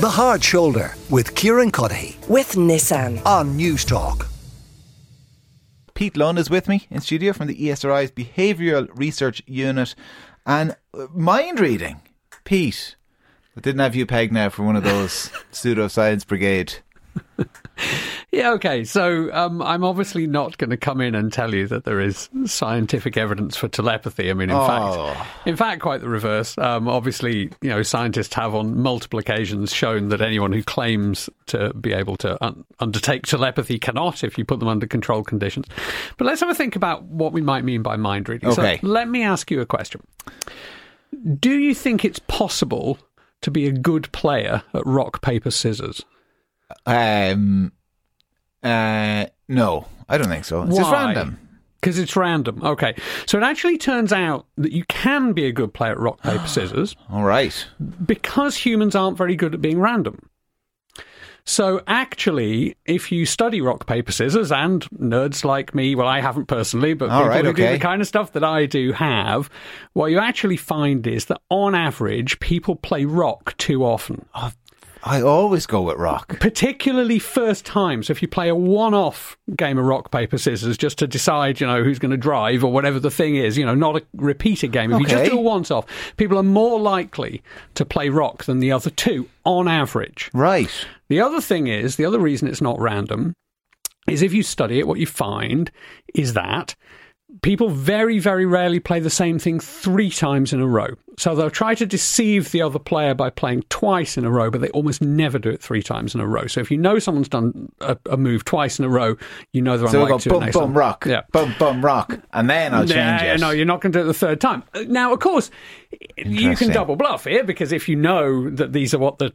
The Hard Shoulder with Kieran Cuddihy with Nissan. on Newstalk. Pete Lunn is with me in studio from the ESRI's Behavioural Research Unit. And uh, mind reading, Pete, I didn't have you pegged now for one of those pseudoscience brigade. Yeah, okay. So um, I'm obviously not going to come in and tell you that there is scientific evidence for telepathy. I mean, in Oh. fact, in fact, quite the reverse. Um, obviously, you know, scientists have on multiple occasions shown that anyone who claims to be able to un- undertake telepathy cannot if you put them under controlled conditions. But let's have a think about what we might mean by mind reading. Okay. So let me ask you a question. Do you think it's possible to be a good player at rock paper scissors? Um, uh, no, I don't think so. It's just random. Because it's random. Okay. So it actually turns out that you can be a good player at rock, paper, scissors All right. because humans aren't very good at being random. So actually, if you study rock, paper, scissors, and nerds like me, well, I haven't personally, but All people right, who do the kind of stuff that I do have, what you actually find is that on average, people play rock too often. I always go with rock. particularly first time. So if you play a one-off game of rock paper scissors just to decide, you know, who's going to drive or whatever the thing is, you know, not a repeated game. If you just do a once-off, people are more likely to play rock than the other two on average. Right. The other thing is, the other reason it's not random is if you study it, what you find is that people very, very rarely play the same thing three times in a row. So they'll try to deceive the other player by playing twice in a row, but they almost never do it three times in a row. So if you know someone's done a, a move twice in a row, you know they're So unlikely to bum next bum time. rock, Yeah. Boom, bum rock, and then I'll change Yeah, it. No, you're not going to do it the third time. Now, of course, you can double bluff here because if you know that these are what the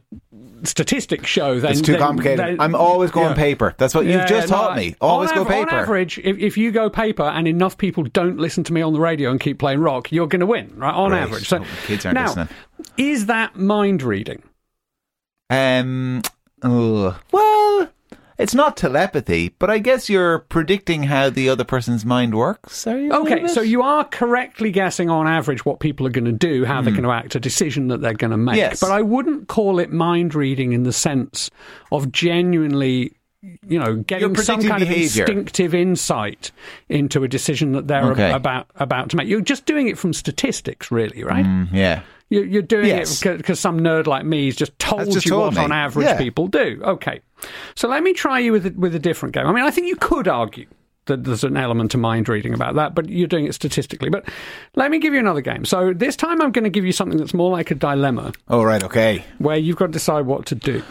statistics show, then It's too then- complicated. then- I'm always going yeah. paper. That's what you've Yeah, just no, taught me. Always go av- paper. On average, if, if you go paper and enough people don't listen to me on the radio and keep playing rock, you're going to win, right? On Right. average. So Oh, kids aren't now, listening. is that mind reading? Um. ugh. well, it's not telepathy, but I guess you're predicting how the other person's mind works. Are you? Okay, so you are correctly guessing on average what people are going to do, how they're going to act, a decision that they're going to make. Hmm. Yes. But I wouldn't call it mind reading in the sense of genuinely, you know, getting some kind behaviour. of instinctive insight into a decision that they're Okay. ab- about about to make. You're just doing it from statistics, really, right? Mm, yeah. You're, you're doing Yes. it because some nerd like me has just told just you told what me. on average Yeah. people do. Okay, so let me try you with a, with a different game. I mean, I think you could argue that there's an element of mind reading about that, but you're doing it statistically. But let me give you another game. So this time I'm going to give you something that's more like a dilemma, Oh right. Okay. where you've got to decide what to do.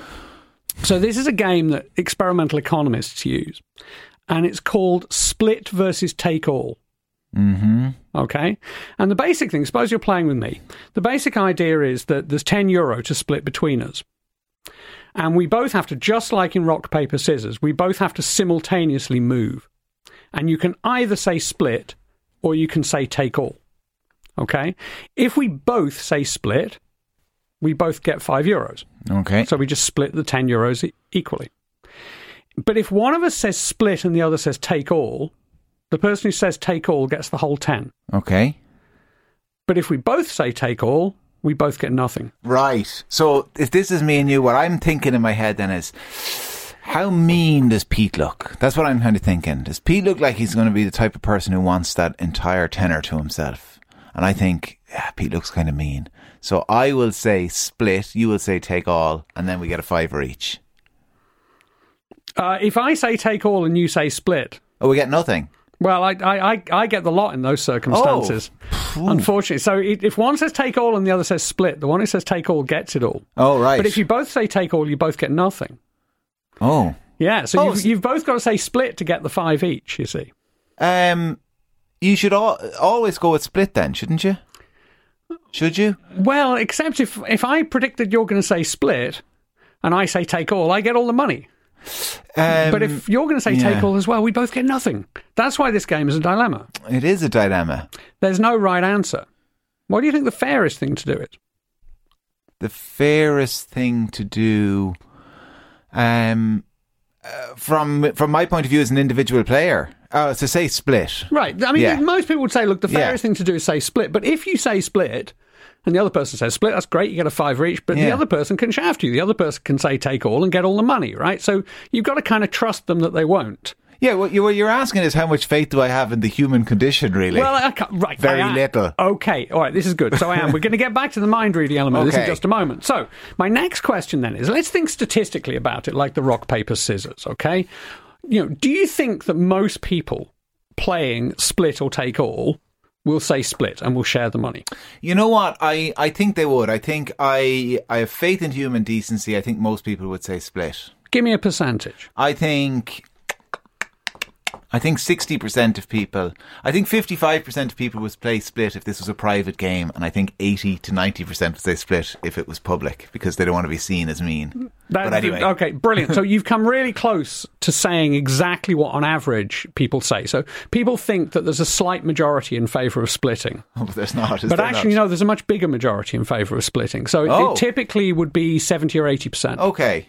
So this is a game that experimental economists use, and it's called Split versus Take All. Mm-hmm. Okay. And the basic thing, suppose you're playing with me. The basic idea is that there's 10 euro to split between us. And we both have to, just like in rock, paper, scissors, we both have to simultaneously move. And you can either say split or you can say take all. Okay. If we both say split, we both get five euros. Okay. So we just split the 10 euros equally. But if one of us says split and the other says take all, the person who says take all gets the whole 10. Okay. But if we both say take all, we both get nothing. Right. So if this is me and you, what I'm thinking in my head then is, how mean does Pete look? That's what I'm kind of thinking. Does Pete look like he's going to be the type of person who wants that entire tenor to himself? And I think, yeah, Pete looks kind of mean. So I will say split, you will say take all, and then we get a fiver each. Uh, if I say take all and you say split, Oh, we get nothing. Well, I, I, I, I get the lot in those circumstances. Unfortunately. So if one says take all and the other says split, the one who says take all gets it all. Oh, right. But if you both say take all, you both get nothing. oh. Yeah, so Oh, you've, you've both got to say split to get the five each, you see. Um, you should al- always go with split then, shouldn't you? Should you? Well, except if, if I predicted you're going to say split and I say take all, I get all the money. Um, But if you're going to say yeah. take all as well, we both get nothing. That's why this game is a dilemma. it is a dilemma. There's no right answer. What do you think the fairest thing to do is? the fairest thing to do um uh, from from my point of view as an individual player uh, to say split Right. I mean, Yeah. most people would say, look, the Yeah. fairest thing to do is say split. But if you say split, and the other person says split, that's great, you get a fiver each, but the other person can shaft you. The other person can say take all and get all the money, right? So you've got to kind of trust them that they won't. Yeah, what, you, what you're asking is how much faith do I have in the human condition, really? Well, I can't, right. Very I little. Okay, all right, this is good. So I am. We're going to get back to the mind reading element this in just a moment. So my next question then is let's think statistically about it like the rock, paper, scissors, okay? You know, do you think that most people playing split or take all will say split and we'll share the money? You know what? I, I think they would. I think I I have faith in human decency. I think most people would say split. Give me a percentage. I think I think sixty percent of people I think fifty five percent of people would play split if this was a private game and I think eighty to ninety percent would say split if it was public because they don't want to be seen as mean. Mm, that- but anyway. Okay, brilliant. So you've come really close to saying exactly what on average people say. So people think that there's a slight majority in favour of splitting. Oh, but there's not. But actually, not? no, there's a much bigger majority in favour of splitting. So it, Oh. it typically would be 70 or 80%. Okay.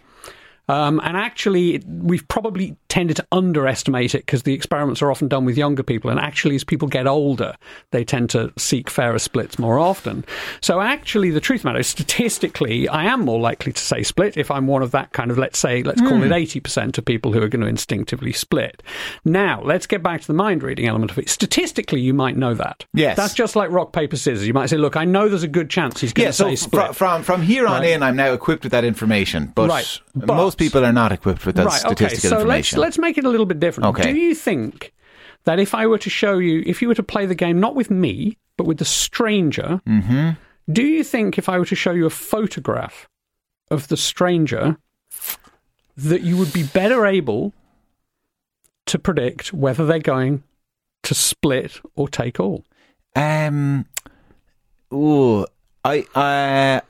Um, and actually, we've probably tended to underestimate it because the experiments are often done with younger people. And actually, as people get older, they tend to seek fairer splits more often. So, actually, the truth of the matter is, statistically, I am more likely to say split if I'm one of that kind of, let's say, let's call it 80% of people who are going to instinctively split. Now, let's get back to the mind reading element of it. Statistically, you might know that. Yes. That's just like rock, paper, scissors. You might say, look, I know there's a good chance he's going Yeah, to so say split. fr- from from here on Right. in, I'm now equipped with that information. But, Right, but- most people are not equipped with that right, okay. statistical So let's let's make it a little bit different. Okay. Do you think that if I were to show you, if you were to play the game not with me but with the stranger, Mm-hmm. do you think if I were to show you a photograph of the stranger, that you would be better able to predict whether they're going to split or take all? Um. Ooh, I. Uh,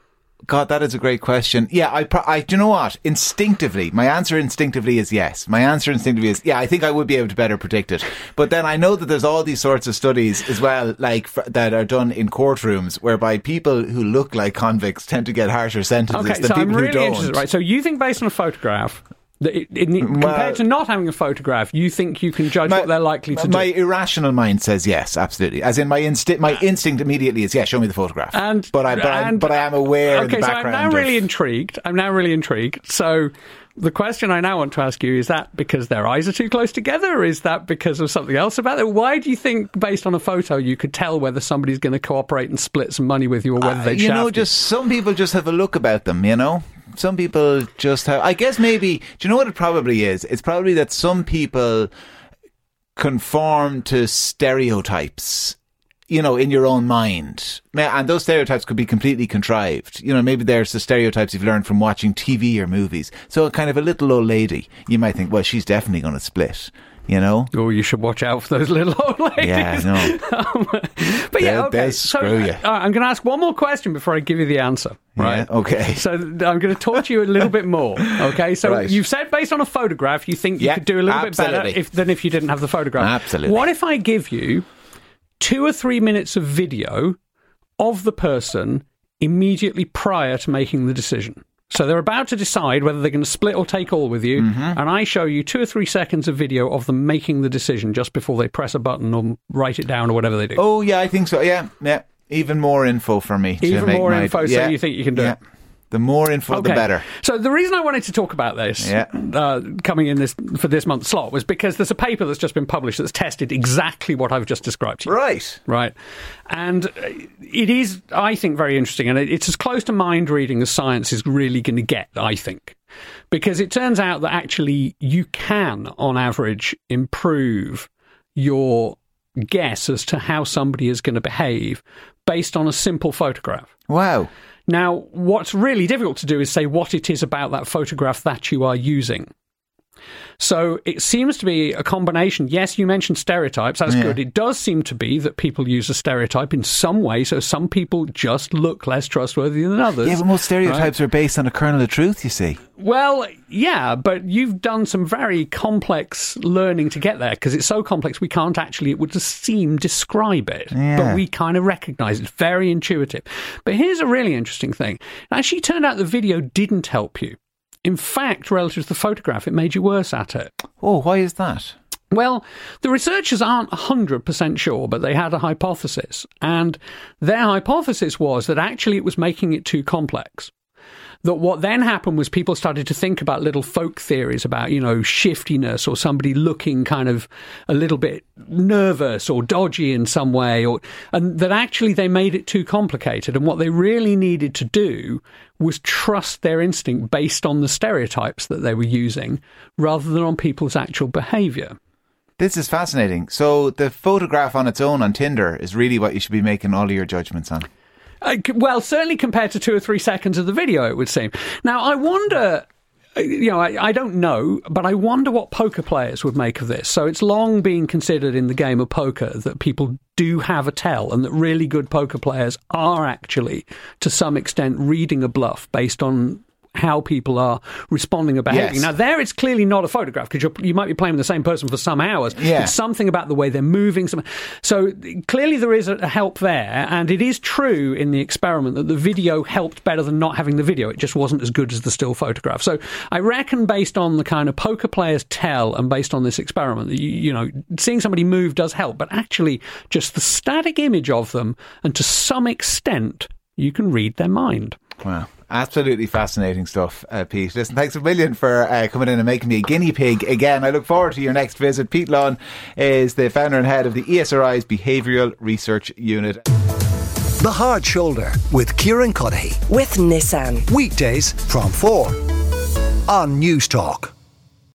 God, that is a great question. Yeah, I. I. Do you know what? Instinctively, my answer instinctively is yes. My answer instinctively is yeah. I think I would be able to better predict it. But then I know that there's all these sorts of studies as well, like f- that are done in courtrooms, whereby people who look like convicts tend to get harsher sentences Okay, than so people I'm who really don't. interested. Right, so you think based on a photograph. That it, it, compared to not having a photograph, you think you can judge what they're likely to my do. My irrational mind says yes, absolutely. As in my instinct, my instinct immediately is yes. Show me the photograph. And but I, but, I, and- but I am aware in Okay, the so I'm now really of, intrigued. I'm now really intrigued. So the question I now want to ask you is that because their eyes are too close together, or is that because of something else about it? Why do you think, based on a photo, you could tell whether somebody's going to cooperate and split some money with you, or whether Uh, they'd you know, just some people just have a look about them. You know, some people just have. I guess maybe. Do you know what it probably is? It's probably that some people conform to stereotypes. You know, in your own mind, and those stereotypes could be completely contrived. You know, maybe there's the stereotypes you've learned from watching TV or movies. So, a kind of a little old lady, you might think, well, she's definitely going to split. You know, Oh, you should watch out for those little old ladies. yeah, no, Um, but yeah, okay. they'll so screw you. uh, I'm going to ask one more question before I give you the answer. Right. Yeah, okay. So I'm going to torture you a little bit more. Okay. So Right. you've said based on a photograph, you think you Yeah, could do a little bit better if, than if you didn't have the photograph. Absolutely. What if I give you two or three minutes of video of the person immediately prior to making the decision? So they're about to decide whether they're going to split or take all with you, Mm-hmm. and I show you two or three seconds of video of them making the decision just before they press a button or write it down or whatever they do. Oh yeah, I think so. Yeah, yeah. Even more info for me. to Even more info, so you think you can do yeah. it? The more info, the better. So the reason I wanted to talk about this, Yeah. uh, coming in this for this month's slot, was because there's a paper that's just been published that's tested exactly what I've just described to you. Right. Right. And it is, I think, very interesting. And it's as close to mind reading as science is really going to get, I think. Because it turns out that actually you can, on average, improve your guess as to how somebody is going to behave based on a simple photograph. Wow. Now, what's really difficult to do is say what it is about that photograph that you are using. So it seems to be a combination. Yes, you mentioned stereotypes. That's Yeah. good. It does seem to be that people use a stereotype in some way. So some people just look less trustworthy than others. Yeah, but most stereotypes are based on a kernel of truth. You see. Well, yeah, but you've done some very complex learning to get there because it's so complex we can't actually, it would just seem, describe it. Yeah. But we kind of recognize it's very intuitive. But here's a really interesting thing. It actually turned out the video didn't help you. In fact, relative to the photograph, it made you worse at it. Oh, why is that? Well, the researchers aren't 100% sure, but they had a hypothesis. And their hypothesis was that actually it was making it too complex that what then happened was people started to think about little folk theories about, you know, shiftiness or somebody looking kind of a little bit nervous or dodgy in some way, or, and that actually they made it too complicated. And what they really needed to do was trust their instinct based on the stereotypes that they were using rather than on people's actual behavior. This is fascinating. So the photograph on its own on Tinder is really what you should be making all of your judgments on. Well, certainly compared to two or three seconds of the video, it would seem. Now, I wonder uh, you know, I, I, don't know, but I wonder what poker players would make of this. So it's long been considered in the game of poker that people do have a tell and that really good poker players are actually, to some extent, reading a bluff based on how people are responding or behaving. Yes. Now, there it's clearly not a photograph because you might be playing with the same person for some hours. Yeah. It's something about the way they're moving. So clearly there is a help there, and it is true in the experiment that the video helped better than not having the video. It just wasn't as good as the still photograph. So I reckon, based on the kind of poker players tell, and based on this experiment, you, you know, seeing somebody move does help, but actually just the static image of them, and to some extent, you can read their mind. Wow. Absolutely fascinating stuff, uh, Pete. Listen, thanks a million for uh, coming in and making me a guinea pig again. I look forward to your next visit. Pete Lunn is the founder and head of the ESRI's Behavioural Research Unit. The Hard Shoulder with Kieran Cuddihy. With Nissan. Weekdays from 4 on Newstalk.